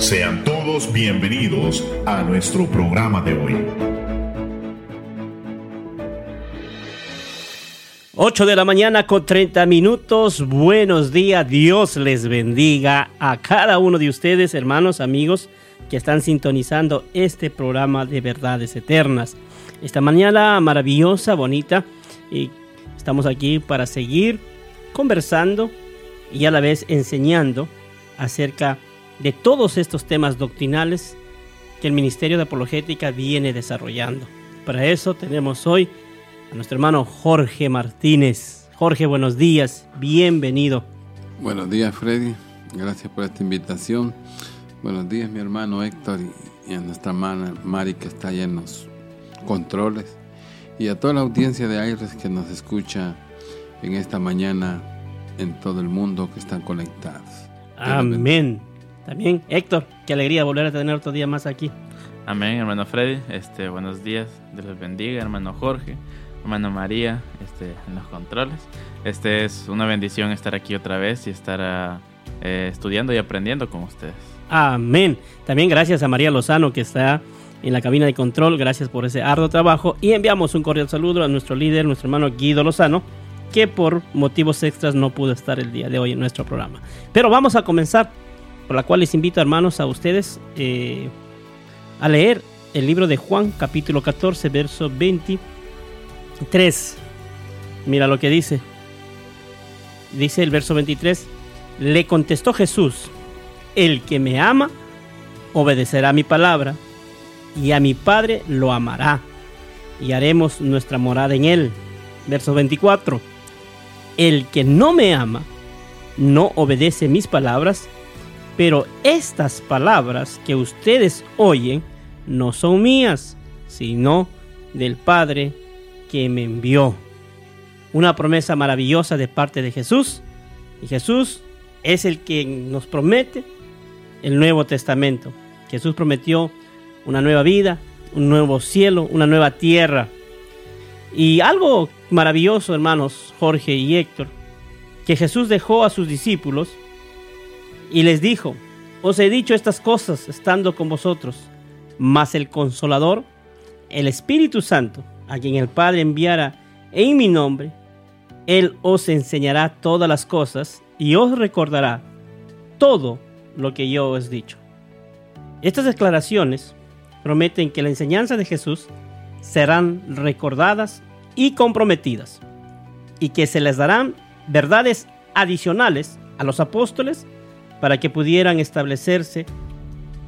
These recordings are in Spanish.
Sean todos bienvenidos a nuestro programa de hoy. 8 de la mañana con 30 minutos. Buenos días. Dios les bendiga a cada uno de ustedes, hermanos, amigos, que están sintonizando este programa de verdades eternas. Esta mañana maravillosa, bonita, y estamos aquí para seguir conversando y a la vez enseñando acerca de todos estos temas doctrinales que el Ministerio de Apologética viene desarrollando. Para eso tenemos hoy a nuestro hermano Jorge Martínez. Jorge, buenos días, bienvenido. Buenos días, Freddy. Gracias por esta invitación. Buenos días, mi hermano Héctor y a nuestra hermana Mari que está ahí en los controles y a toda la audiencia de Aires que nos escucha en esta mañana en todo el mundo que están conectados. Amén. También, Héctor, qué alegría volver a tener otro día más aquí. Amén, hermano Freddy. Este, buenos días, Dios les bendiga, hermano Jorge, hermano María, este, en los controles. Este es una bendición estar aquí otra vez y estar ah, eh, estudiando y aprendiendo con ustedes. Amén. También gracias a María Lozano que está en la cabina de control. Gracias por ese arduo trabajo. Y enviamos un cordial saludo a nuestro líder, nuestro hermano Guido Lozano, que por motivos extras no pudo estar el día de hoy en nuestro programa. Pero vamos a comenzar, por la cual les invito, hermanos, a ustedes eh, a leer el libro de Juan, capítulo 14, verso 23. Mira lo que dice. Dice el verso 23. Le contestó Jesús, el que me ama, obedecerá mi palabra, y a mi Padre lo amará, y haremos nuestra morada en él. Verso 24. El que no me ama, no obedece mis palabras, pero estas palabras que ustedes oyen no son mías, sino del Padre que me envió. Una promesa maravillosa de parte de Jesús. Y Jesús es el que nos promete el Nuevo Testamento. Jesús prometió una nueva vida, un nuevo cielo, una nueva tierra. Y algo maravilloso, hermanos Jorge y Héctor, que Jesús dejó a sus discípulos y les dijo, os he dicho estas cosas estando con vosotros, mas el consolador, el Espíritu Santo, a quien el Padre enviara en mi nombre, Él os enseñará todas las cosas y os recordará todo lo que yo os he dicho. Estas declaraciones prometen que la enseñanza de Jesús serán recordadas y comprometidas y que se les darán verdades adicionales a los apóstoles para que pudieran establecerse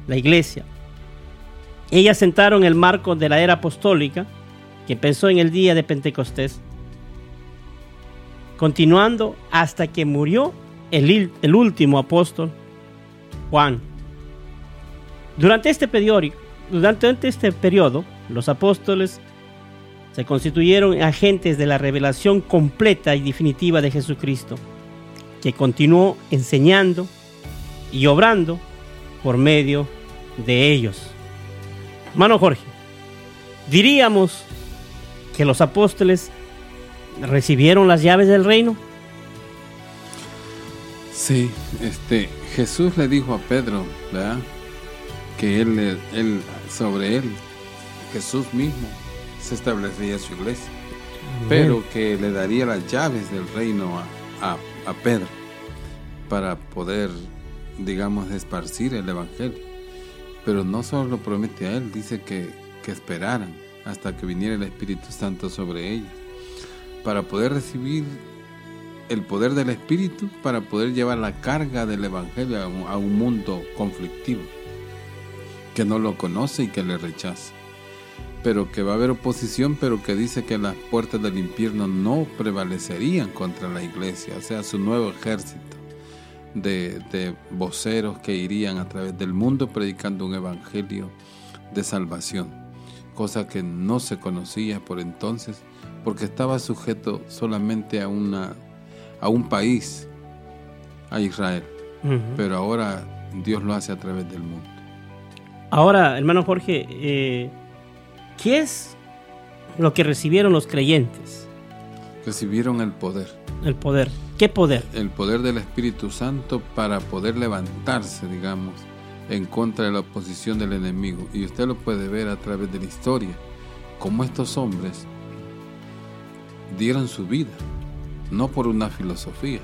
la iglesia. Ellas sentaron el marco de la era apostólica que empezó en el día de Pentecostés, continuando hasta que murió el, último apóstol, Juan. Durante este periódico, durante este periodo, los apóstoles se constituyeron agentes de la revelación completa y definitiva de Jesucristo, que continuó enseñando y obrando por medio de ellos. Hermano Jorge, diríamos que los apóstoles recibieron las llaves del reino. Sí, este Jesús le dijo a Pedro, ¿verdad? Que él, él sobre él, Jesús mismo, se establecería su iglesia, pero que le daría las llaves del reino a, a, Pedro para poder, digamos, esparcir el Evangelio. Pero no solo lo promete a él, dice que, que esperaran hasta que viniera el Espíritu Santo sobre ellos, para poder recibir el poder del Espíritu, para poder llevar la carga del Evangelio a un mundo conflictivo que no lo conoce y que le rechaza. Pero que va a haber oposición, pero que dice que las puertas del infierno no prevalecerían contra la iglesia, o sea, su nuevo ejército de, de voceros que irían a través del mundo predicando un evangelio de salvación, cosa que no se conocía por entonces, porque estaba sujeto solamente a, una, a un país, a Israel, pero ahora Dios lo hace a través del mundo. Ahora, hermano Jorge, eh, ¿qué es lo que recibieron los creyentes? Recibieron el poder. El poder. ¿Qué poder? El poder del Espíritu Santo para poder levantarse, digamos, en contra de la oposición del enemigo. Y usted lo puede ver a través de la historia, cómo estos hombres dieron su vida, no por una filosofía,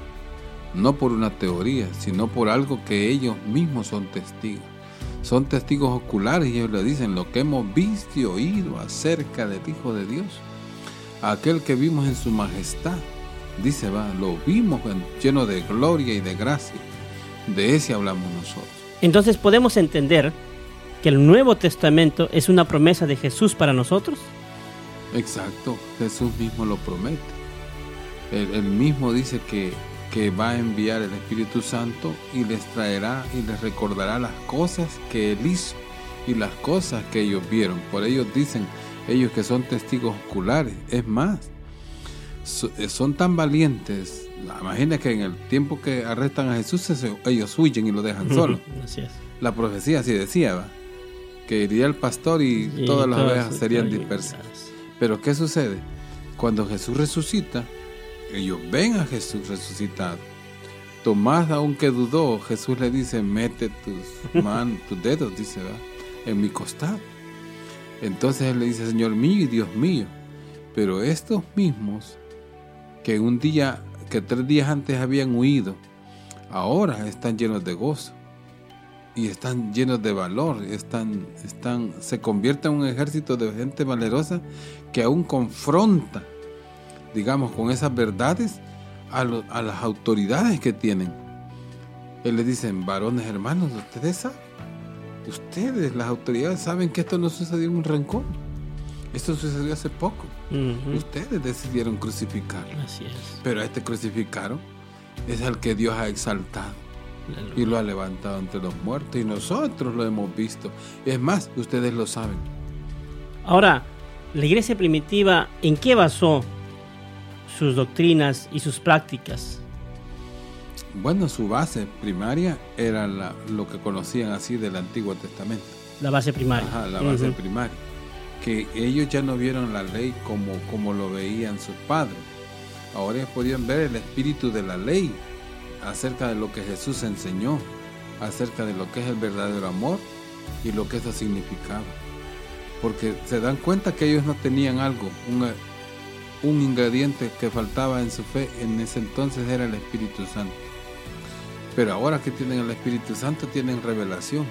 no por una teoría, sino por algo que ellos mismos son testigos. Son testigos oculares y ellos le dicen lo que hemos visto y oído acerca del Hijo de Dios, aquel que vimos en su majestad. Dice, va, lo vimos lleno de gloria y de gracia. De ese hablamos nosotros. Entonces podemos entender que el Nuevo Testamento es una promesa de Jesús para nosotros. Exacto, Jesús mismo lo promete. Él, mismo dice que, que va a enviar el Espíritu Santo y les traerá y les recordará las cosas que Él hizo y las cosas que ellos vieron. Por ellos dicen, ellos que son testigos oculares. Es más, son tan valientes. Imagina que en el tiempo que arrestan a Jesús, ellos huyen y lo dejan solo. La profecía así decía, que iría el pastor y, todas las ovejas serían dispersas. Pero ¿qué sucede? Cuando Jesús resucita, ellos ven a Jesús resucitado. Tomás, aunque dudó, Jesús le dice, mete tus manos, tus dedos, dice, en mi costado. Entonces él le dice, Señor mío y Dios mío. Pero estos mismos que un día, que tres días antes habían huido, ahora están llenos de gozo y están llenos de valor, están, están, se convierte en un ejército de gente valerosa que aún confronta, digamos, con esas verdades a, las autoridades que tienen. Él le dicen, varones hermanos, ustedes saben, ustedes, las autoridades saben que esto no sucedió en un rencor esto sucedió hace poco. Ustedes decidieron crucificarlo. Así es. Pero a este crucificaron es al que Dios ha exaltado y lo ha levantado entre los muertos y nosotros lo hemos visto. Es más, ustedes lo saben. Ahora, la iglesia primitiva, ¿en qué basó sus doctrinas y sus prácticas? Bueno, su base primaria era lo que conocían así del Antiguo Testamento. La base primaria. Ajá, la base primaria que ellos ya no vieron la ley como, como lo veían sus padres. Ahora ellos podían ver el espíritu de la ley acerca de lo que Jesús enseñó, acerca de lo que es el verdadero amor y lo que eso significaba. Porque se dan cuenta que ellos no tenían algo, un, un ingrediente que faltaba en su fe en ese entonces era el Espíritu Santo. Pero ahora que tienen el Espíritu Santo tienen revelación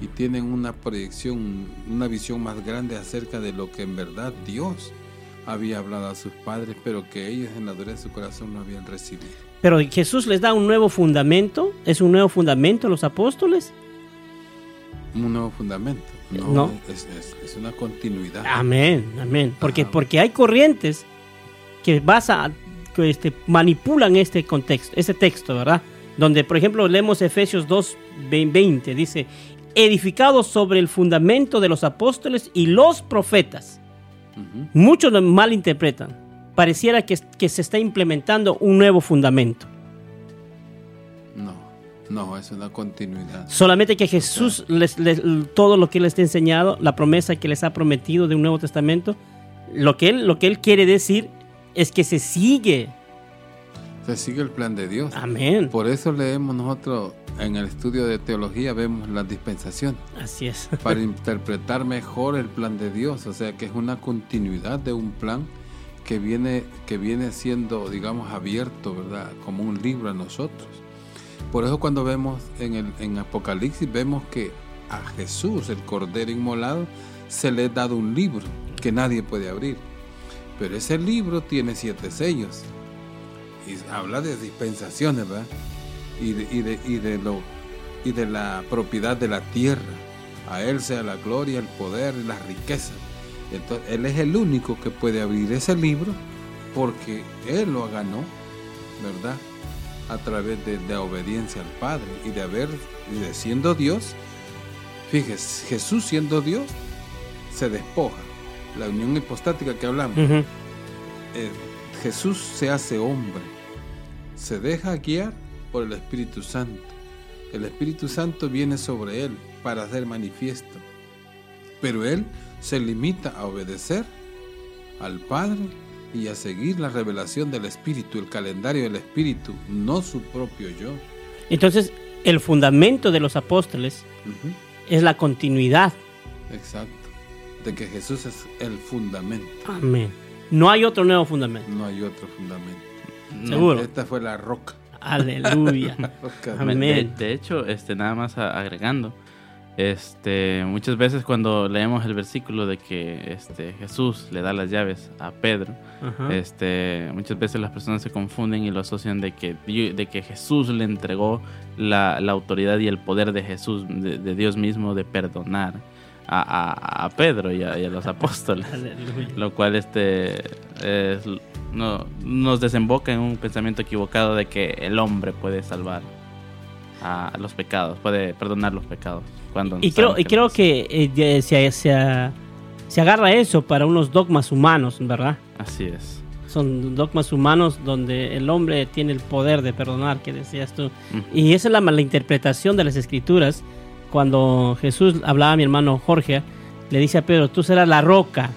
y tienen una proyección, una visión más grande acerca de lo que en verdad Dios había hablado a sus padres, pero que ellos en la dureza de su corazón no habían recibido. Pero Jesús les da un nuevo fundamento, ¿es un nuevo fundamento a los apóstoles? Un nuevo fundamento, no, Es, una continuidad. Amén, amén, porque, porque hay corrientes que basa, que este, manipulan este contexto, ese texto, ¿verdad? Donde, por ejemplo, leemos Efesios 2, 20, dice, edificado sobre el fundamento de los apóstoles y los profetas. Muchos lo malinterpretan. Pareciera que, que, se está implementando un nuevo fundamento. No, no, es una continuidad. Solamente que Jesús, les, todo lo que les ha enseñado, la promesa que les ha prometido de un Nuevo Testamento, lo que él, lo que él quiere decir es que se sigue se sigue el plan de Dios. Amén. Por eso leemos nosotros en el estudio de teología, vemos la dispensación. Así es. para interpretar mejor el plan de Dios. O sea que es una continuidad de un plan que viene, que viene siendo, digamos, abierto, ¿verdad? Como un libro a nosotros. Por eso cuando vemos en, el, en Apocalipsis, vemos que a Jesús, el Cordero Inmolado, se le ha dado un libro que nadie puede abrir. Pero ese libro tiene siete sellos habla de dispensaciones, ¿verdad? Y de, y de, y de, lo, y de la propiedad de la tierra. A Él sea la gloria, el poder y la riqueza. Entonces, Él es el único que puede abrir ese libro porque Él lo ganó, ¿verdad? A través de, de obediencia al Padre y de haber, y de siendo Dios, fíjese, Jesús siendo Dios, se despoja. La unión hipostática que hablamos. Eh, Jesús se hace hombre se deja guiar por el Espíritu Santo. El Espíritu Santo viene sobre él para ser manifiesto, pero él se limita a obedecer al Padre y a seguir la revelación del Espíritu, el calendario del Espíritu, no su propio yo. Entonces, el fundamento de los apóstoles es la continuidad. Exacto. De que Jesús es el fundamento. Amén. No hay otro nuevo fundamento. No hay otro fundamento. Seguro. Esta fue la roca. Aleluya. Amén. De, de hecho, este, nada más a- agregando, este, muchas veces cuando leemos el versículo de que este, Jesús le da las llaves a Pedro, Ajá. este, muchas veces las personas se confunden y lo asocian de que, de que Jesús le entregó la, la autoridad y el poder de Jesús, de, de Dios mismo, de perdonar a, a- a Pedro y a, y a los apóstoles. Aleluya. Lo cual este es- no, nos desemboca en un pensamiento equivocado de que el hombre puede salvar a los pecados, puede perdonar los pecados. Cuando Y creo, y creo que eh, se, se- se agarra eso para unos dogmas humanos, ¿verdad? Así es. Son dogmas humanos donde el hombre tiene el poder de perdonar, que decías tú. Y esa es la malinterpretación de las escrituras. Cuando Jesús hablaba a mi hermano Jorge, le dice a Pedro, tú serás la roca.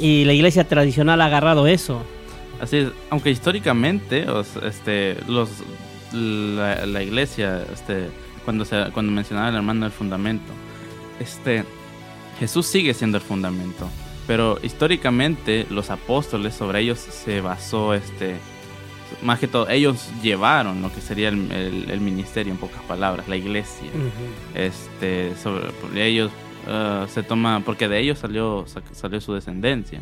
Y la iglesia tradicional ha agarrado eso. Así es, aunque históricamente este, los, la, iglesia, este, cuando, se, cuando mencionaba el hermano del fundamento, este, Jesús sigue siendo el fundamento, pero históricamente los apóstoles sobre ellos se basó, este, más que todo, ellos llevaron lo que sería el, el- el ministerio en pocas palabras, la iglesia. Este sobre ellos ah, se toma porque de ellos salió sa- salió su descendencia.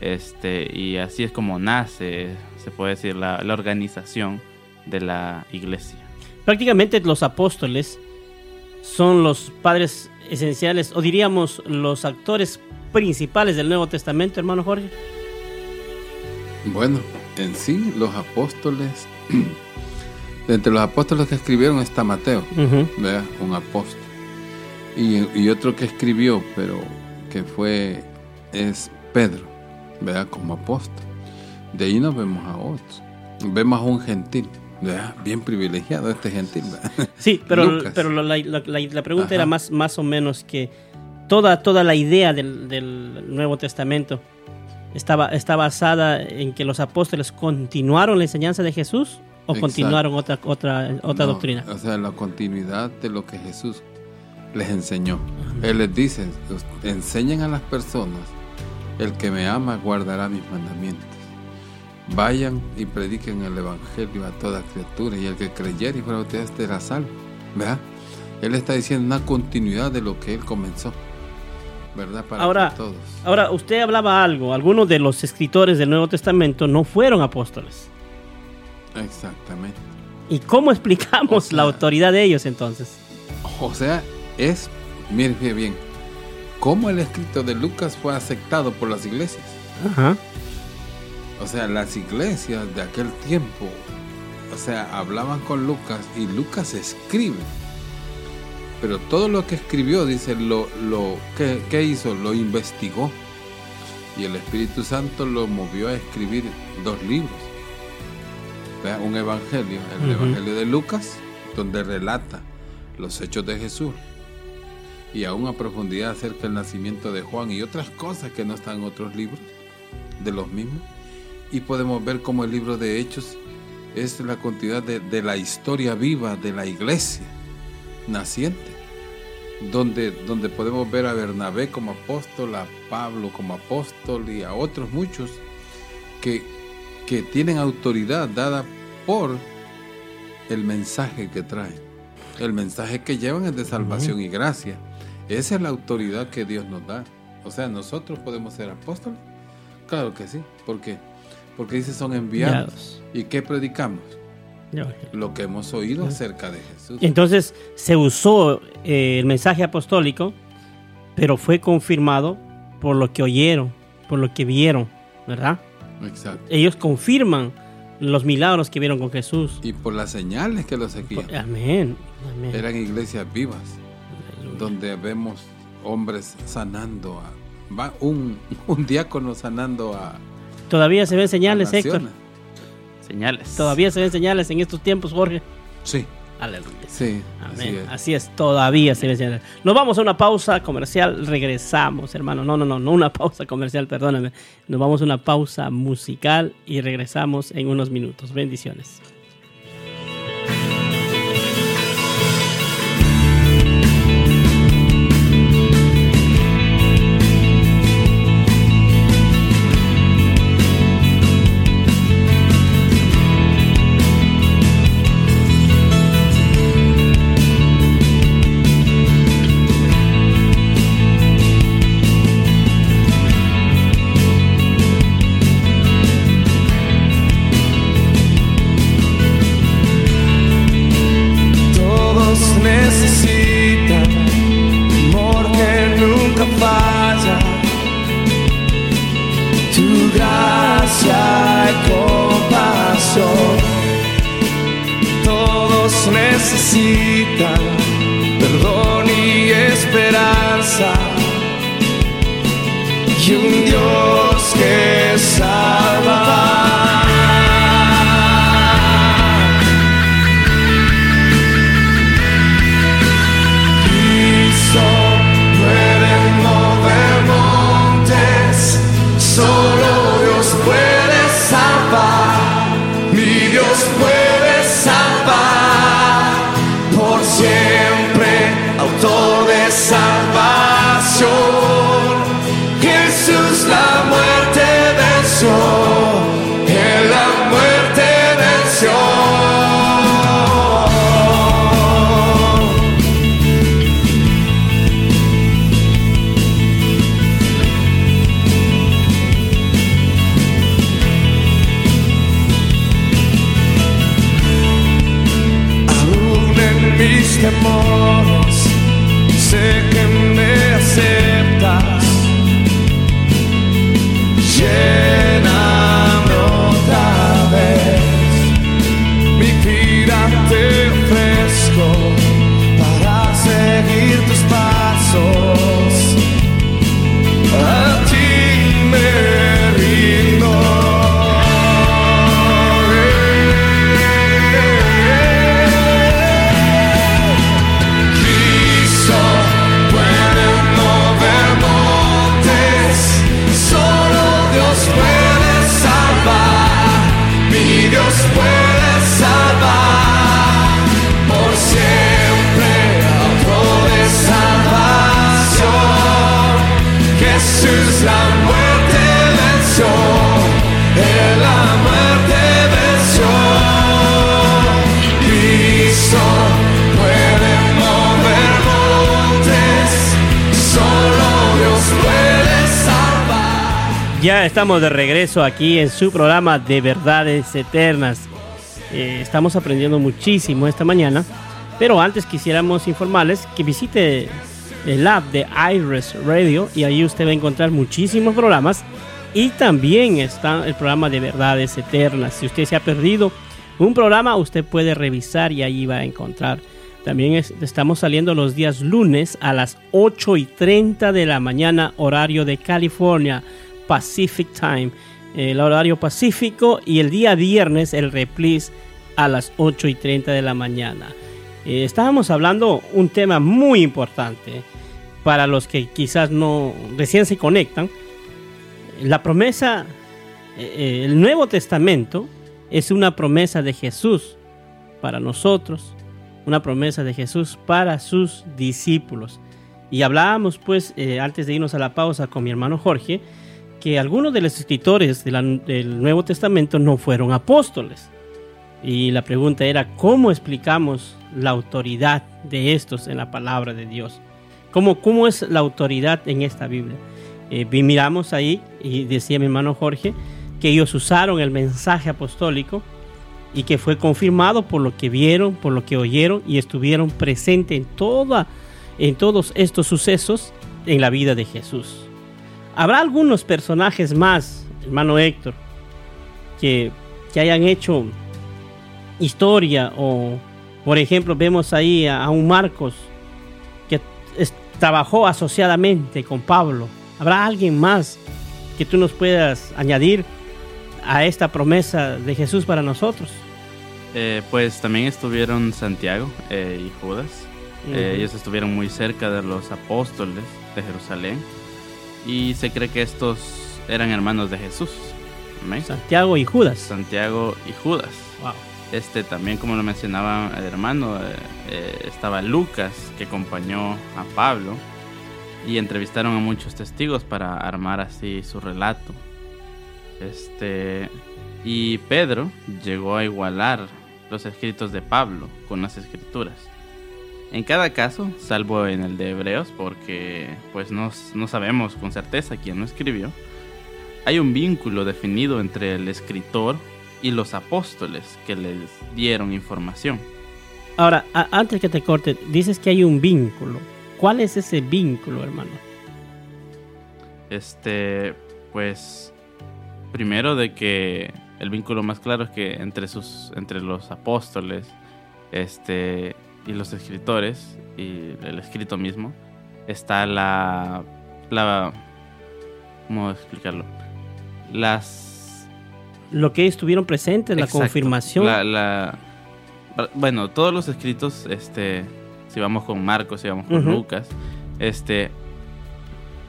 Este y así es como nace se puede decir la, la organización de la iglesia. Prácticamente los apóstoles son los padres esenciales, o diríamos los actores principales del Nuevo Testamento, hermano Jorge. Bueno, en sí, los apóstoles, de entre los apóstoles que escribieron está Mateo. ¿verdad? un apóstol. Y, y otro que escribió, pero que fue, es Pedro, ¿verdad? Como apóstol. De ahí nos vemos a otros. Vemos a un gentil, ¿verdad? Bien privilegiado este gentil, ¿verdad? Sí, pero, pero la, la- la- la pregunta Ajá. era más, más o menos que toda, toda la idea del, del Nuevo Testamento estaba, está basada en que los apóstoles continuaron la enseñanza de Jesús o Exacto. continuaron otra, otra, otra No, doctrina. O sea, la continuidad de lo que Jesús les enseñó. Él les dice, "Us- enseñen a las personas, el que me ama guardará mis mandamientos. Vayan y prediquen el Evangelio a toda criatura y el que creyere y fuera bautizado será salvo. ¿Verdad? Él está diciendo una continuidad de lo que él comenzó. ¿Verdad? Para Ahora- todos. Ahora, usted hablaba algo, algunos de los escritores del Nuevo Testamento no fueron apóstoles. Exactamente. ¿Y cómo explicamos O sea- la autoridad de ellos entonces? O sea, es, mire bien, cómo el escrito de Lucas fue aceptado por las iglesias. Ajá. O sea, las iglesias de aquel tiempo, o sea, hablaban con Lucas y Lucas escribe. Pero todo lo que escribió, dice, lo, lo ¿qué, qué hizo? Lo investigó. Y el Espíritu Santo lo movió a escribir dos libros. Vea, Un evangelio, el. Evangelio de Lucas, donde relata los hechos de Jesús. Y aún a profundidad acerca del nacimiento de Juan y otras cosas que no están en otros libros de los mismos. Y podemos ver cómo el libro de Hechos es la continuidad de, de la historia viva de la iglesia naciente. Donde, donde podemos ver a Bernabé como apóstol, a Pablo como apóstol y a otros muchos que, que tienen autoridad dada por el mensaje que traen. El mensaje que llevan es de salvación y gracia. Esa es la autoridad que Dios nos da. O sea, nosotros podemos ser apóstoles. Claro que sí. ¿Por qué? Porque dice son enviados. Enviados. ¿Y qué predicamos? Lo que hemos oído acerca de Jesús. Entonces se usó eh, el mensaje apostólico, pero fue confirmado por lo que oyeron, por lo que vieron, ¿verdad? Exacto. Ellos confirman los milagros que vieron con Jesús. Y por las señales que los seguían. Amén. Amén. Eran iglesias vivas, Aleluya. donde vemos hombres sanando a... Un, un diácono sanando a... Todavía se ven señales, Héctor. Señales Todavía se ven señales en estos tiempos, Jorge. Sí, Aleluya. sí. así Amén. es. Así es, todavía se ven señales. Nos vamos a una pausa comercial, regresamos, hermano. No, no, no, no una pausa comercial, perdóname. Nos vamos a una pausa musical y regresamos en unos minutos. Bendiciones. Mi Dios Ya estamos de regreso aquí en su programa de verdades eternas. Eh, estamos aprendiendo muchísimo esta mañana, pero antes quisiéramos informarles que visite el app de Iris Radio y ahí usted va a encontrar muchísimos programas y también está el programa de verdades eternas. Si usted se ha perdido un programa, usted puede revisar y ahí va a encontrar. También es- estamos saliendo los días lunes a las 8 y 30 de la mañana, horario de California, Pacific Time, el horario pacífico, y el día viernes el replis a las 8 y 30 de la mañana. Eh, estábamos hablando un tema muy importante para los que quizás no recién se conectan. La promesa, eh, eh, el Nuevo Testamento es una promesa de Jesús para nosotros, una promesa de Jesús para sus discípulos. Y hablábamos pues antes de irnos a la pausa con mi hermano Jorge, que algunos de los escritores del Nuevo Testamento no fueron apóstoles. Y la pregunta era, ¿cómo explicamos la autoridad de estos en la palabra de Dios? ¿Cómo, cómo es la autoridad en esta Biblia? Eh, miramos ahí, y decía mi hermano Jorge, que ellos usaron el mensaje apostólico y que fue confirmado por lo que vieron, por lo que oyeron y estuvieron presentes en, toda, en todos estos sucesos en la vida de Jesús. Habrá algunos personajes más, hermano Héctor, que, que hayan hecho historia o, por ejemplo, vemos ahí a, a un Marcos que es- trabajó asociadamente con Pablo. ¿Habrá alguien más que tú nos puedas añadir a esta promesa de Jesús para nosotros? Eh, pues también estuvieron Santiago eh, y Judas. Eh, ellos estuvieron muy cerca de los apóstoles de Jerusalén. Y se cree que estos eran hermanos de Jesús. Amén. Santiago y Judas. Santiago y Judas. Wow. Este también, como lo mencionaba el hermano, eh, eh, estaba Lucas, que acompañó a Pablo. Y entrevistaron a muchos testigos para armar así su relato. Este. Y Pedro llegó a igualar los escritos de Pablo con las escrituras. En cada caso, salvo en el de Hebreos, porque pues no, no sabemos con certeza quién lo escribió, hay un vínculo definido entre el escritor y los apóstoles que les dieron información. Ahora, antes que te corte, dices que hay un vínculo. ¿Cuál es ese vínculo, hermano? Este, pues, primero de que el vínculo más claro es que entre sus, entre los apóstoles, este, y los escritores y el escrito mismo está la, la, ¿cómo explicarlo? Las Lo que estuvieron presentes, la confirmación. La- la- bueno, todos los escritos, este, si vamos con Marcos, si vamos con. Lucas, este,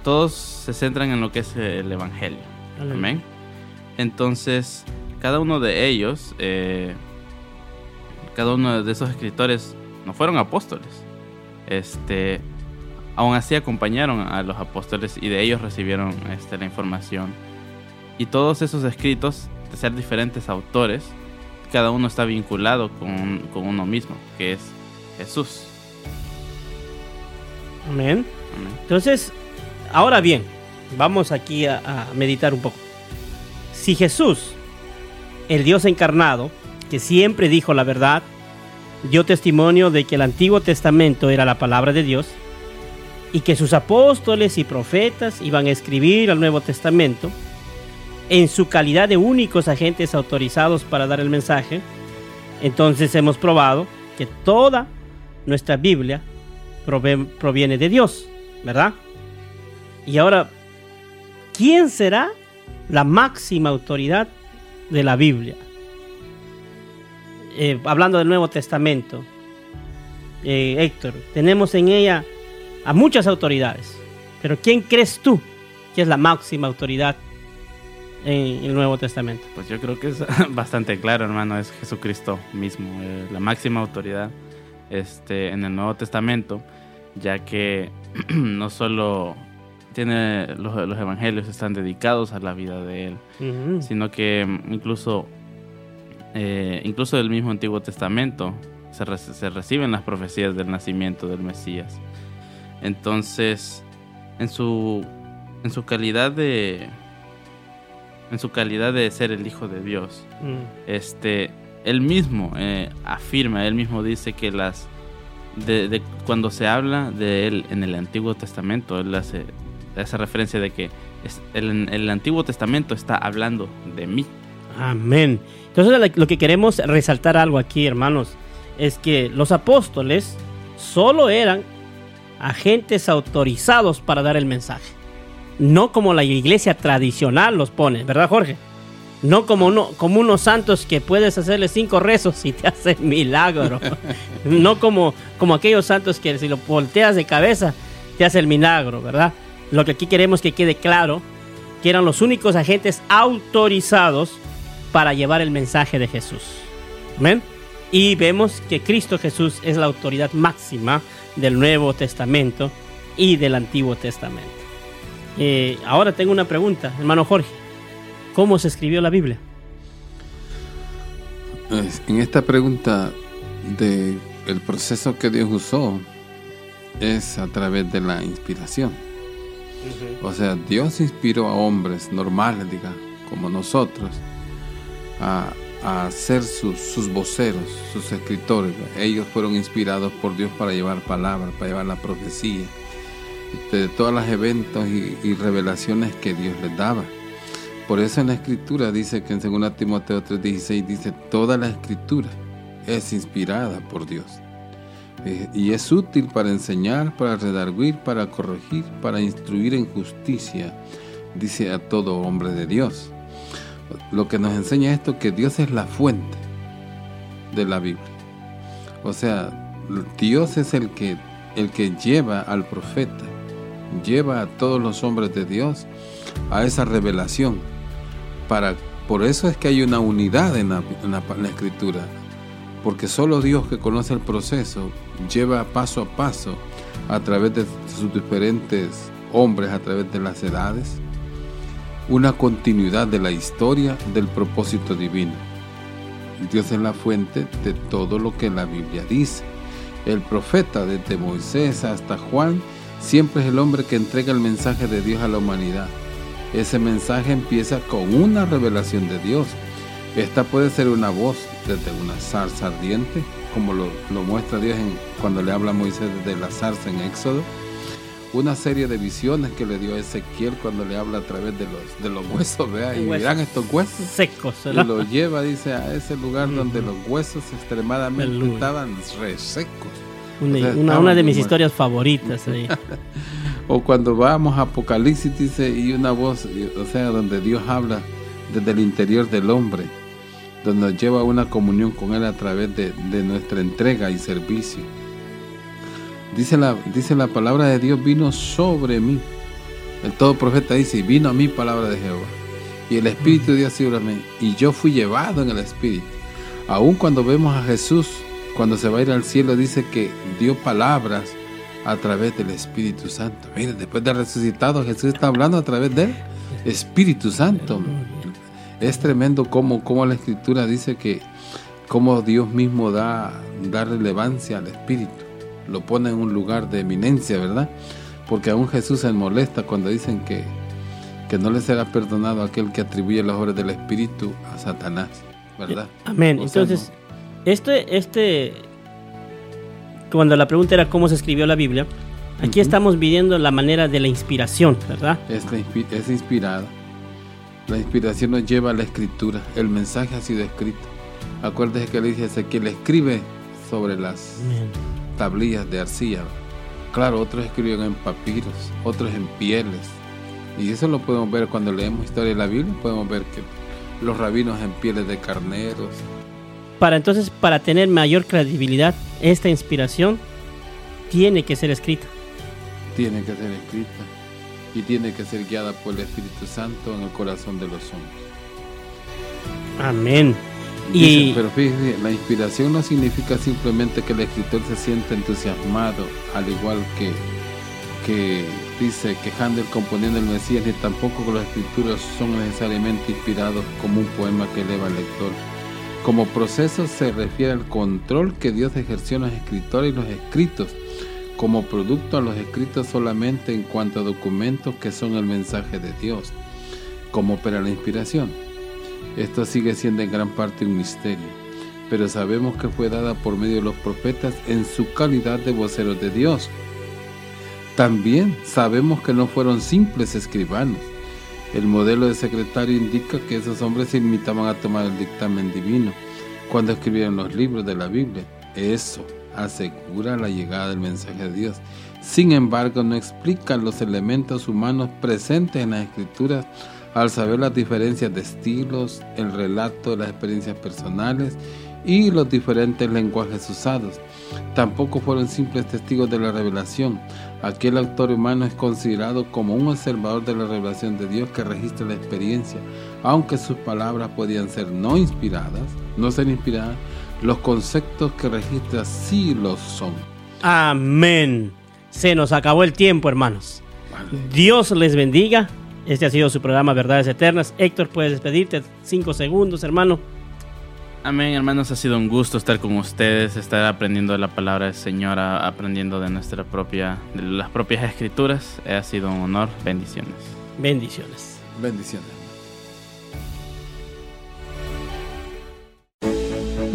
todos se centran en lo que es el Evangelio. Aleluya. Amén. Entonces, cada uno de ellos, eh, cada uno de esos escritores no fueron apóstoles. Este, aún así acompañaron a los apóstoles y de ellos recibieron este, la información. Y todos esos escritos, de ser diferentes autores, cada uno está vinculado con, con uno mismo, que es Jesús. Amén. Amén. Entonces, ahora bien, vamos aquí a, a meditar un poco. Si Jesús, el Dios encarnado, que siempre dijo la verdad, dio testimonio de que el Antiguo Testamento era la palabra de Dios y que sus apóstoles y profetas iban a escribir al Nuevo Testamento en su calidad de únicos agentes autorizados para dar el mensaje, entonces hemos probado que toda nuestra Biblia proviene de Dios, ¿verdad? Y ahora, ¿quién será la máxima autoridad de la Biblia? Eh, hablando del Nuevo Testamento, eh, Héctor, tenemos en ella a muchas autoridades, pero ¿quién crees tú que es la máxima autoridad en el Nuevo Testamento? Pues yo creo que es bastante claro, hermano, es Jesucristo mismo, eh, la máxima autoridad este, en el Nuevo Testamento, ya que no solo tiene los, los evangelios están dedicados a la vida de él, sino que mm, incluso eh, incluso del mismo Antiguo Testamento se, re- se reciben las profecías del nacimiento del Mesías. Entonces, en su en su calidad de en su calidad de ser el hijo de Dios, Mm. este él mismo eh, afirma, él mismo dice que las de, de- cuando se habla de él en el Antiguo Testamento, él hace esa referencia de que es- el, el Antiguo Testamento está hablando de mí. Amén. Entonces lo- que queremos resaltar algo aquí, hermanos, es que los apóstoles solo eran agentes autorizados para dar el mensaje. No como la iglesia tradicional los pone, ¿verdad, Jorge? No como, uno, como unos santos que puedes hacerle cinco rezos y te hacen milagro. no como, como aquellos santos que si lo volteas de cabeza te hace el milagro, ¿verdad? Lo que aquí queremos que quede claro, que eran los únicos agentes autorizados para llevar el mensaje de Jesús. Amén. Y vemos que Cristo Jesús es la autoridad máxima del Nuevo Testamento y del Antiguo Testamento. Eh, ahora tengo una pregunta, hermano Jorge. ¿Cómo se escribió la Biblia? Es- En esta pregunta de el proceso que Dios usó es a través de la inspiración. O sea, Dios inspiró a hombres normales, diga, como nosotros, a, a ser sus, sus voceros, sus escritores. Ellos fueron inspirados por Dios para llevar palabra, para llevar la profecía, de todos los eventos y, y revelaciones que Dios les daba. Por eso en la escritura dice que en 2 Timoteo 3:16 dice, toda la escritura es inspirada por Dios. Eh, Y es útil para enseñar, para redarguir, para corregir, para instruir en justicia, dice a todo hombre de Dios. Lo que nos enseña esto que Dios es la fuente de la Biblia. O sea, Dios es el que, el que lleva al profeta, lleva a todos los hombres de Dios a esa revelación. Para, por eso es que hay una unidad en la, en la- en la escritura, porque solo Dios que conoce el proceso lleva paso a paso a través de sus diferentes hombres, a través de las edades, una continuidad de la historia del propósito divino. Dios es la fuente de todo lo que la Biblia dice. El profeta, desde Moisés hasta Juan, siempre es el hombre que entrega el mensaje de Dios a la humanidad. Ese mensaje empieza con una revelación de Dios. Esta puede ser una voz desde una zarza ardiente como lo, lo muestra Dios en, cuando le habla a Moisés de la zarza en Éxodo, una serie de visiones que le dio Ezequiel cuando le habla a través de los, de los huesos, vea, y verán estos huesos. Secos, Y ¿verdad? lo lleva, dice, a ese lugar donde los huesos extremadamente estaban resecos. Una, o sea, una- de mis muertos. historias favoritas ahí. O cuando vamos a Apocalipsis, dice, y una voz, y- o sea, donde Dios habla desde el interior del hombre, donde nos lleva una comunión con Él a través de, de nuestra entrega y servicio. Dice la, dice la palabra de Dios, vino sobre mí. El todo profeta dice, vino a mí palabra de Jehová. Y el Espíritu de Dios sobre mí. Y yo fui llevado en el Espíritu. Aún cuando vemos a Jesús, cuando se va a ir al cielo, dice que dio palabras a través del Espíritu Santo. Mire, después de resucitado, Jesús está hablando a través del Espíritu Santo. Es tremendo cómo, cómo la Escritura dice que cómo Dios mismo da, da relevancia al Espíritu. Lo pone en un lugar de eminencia, ¿verdad? Porque aún Jesús se molesta cuando dicen que, que no le será perdonado aquel que atribuye las obras del Espíritu a Satanás, ¿verdad? Amén. O sea, Entonces, este, este, cuando la pregunta era cómo se escribió la Biblia, aquí estamos viviendo la manera de la inspiración, ¿verdad? es, la inspi- es inspirada. La inspiración nos lleva a la escritura. El mensaje ha sido escrito. Acuérdese que le dije a Ezequiel, escribe sobre las Amén. Tablillas de arcilla. Claro, otros escribieron en papiros, otros en pieles. Y eso lo podemos ver cuando leemos historia de la Biblia. Podemos ver que los rabinos en pieles de carneros. Para entonces, para tener mayor credibilidad, esta inspiración tiene que ser escrita. Tiene que ser escrita y tiene que ser guiada por el Espíritu Santo en el corazón de los hombres. Amén. Dice, pero fíjese, la inspiración no significa simplemente que el escritor se siente entusiasmado, al igual que, que dice que Handel componiendo el Mesías, ni tampoco que los escrituras son necesariamente inspirados como un poema que eleva al lector. Como proceso se refiere al control que Dios ejerció en los escritores y los escritos, como producto a los escritos solamente en cuanto a documentos que son el mensaje de Dios. ¿Cómo opera la inspiración? Esto sigue siendo en gran parte un misterio, pero sabemos que fue dada por medio de los profetas en su calidad de voceros de Dios. También sabemos que no fueron simples escribanos. El modelo de secretario indica que esos hombres se limitaban a tomar el dictamen divino cuando escribieron los libros de la Biblia. Eso asegura la llegada del mensaje de Dios. Sin embargo, no explican los elementos humanos presentes en las escrituras al saber las diferencias de estilos, el relato de las experiencias personales y los diferentes lenguajes usados. Tampoco fueron simples testigos de la revelación. Aquel autor humano es considerado como un observador de la revelación de Dios que registra la experiencia. Aunque sus palabras podían ser no inspiradas, no ser inspiradas, los conceptos que registra sí los son. amén. Se nos acabó el tiempo, hermanos. Dios les bendiga. Este ha sido su programa Verdades Eternas. Héctor, puedes despedirte. Cinco segundos, hermano. Amén, hermanos, ha sido un gusto estar con ustedes, estar aprendiendo de la palabra del Señor, aprendiendo de nuestra propia, de las propias escrituras. Ha sido un honor, bendiciones. Bendiciones. Bendiciones.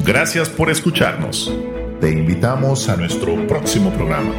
Gracias por escucharnos. Te invitamos a nuestro próximo programa.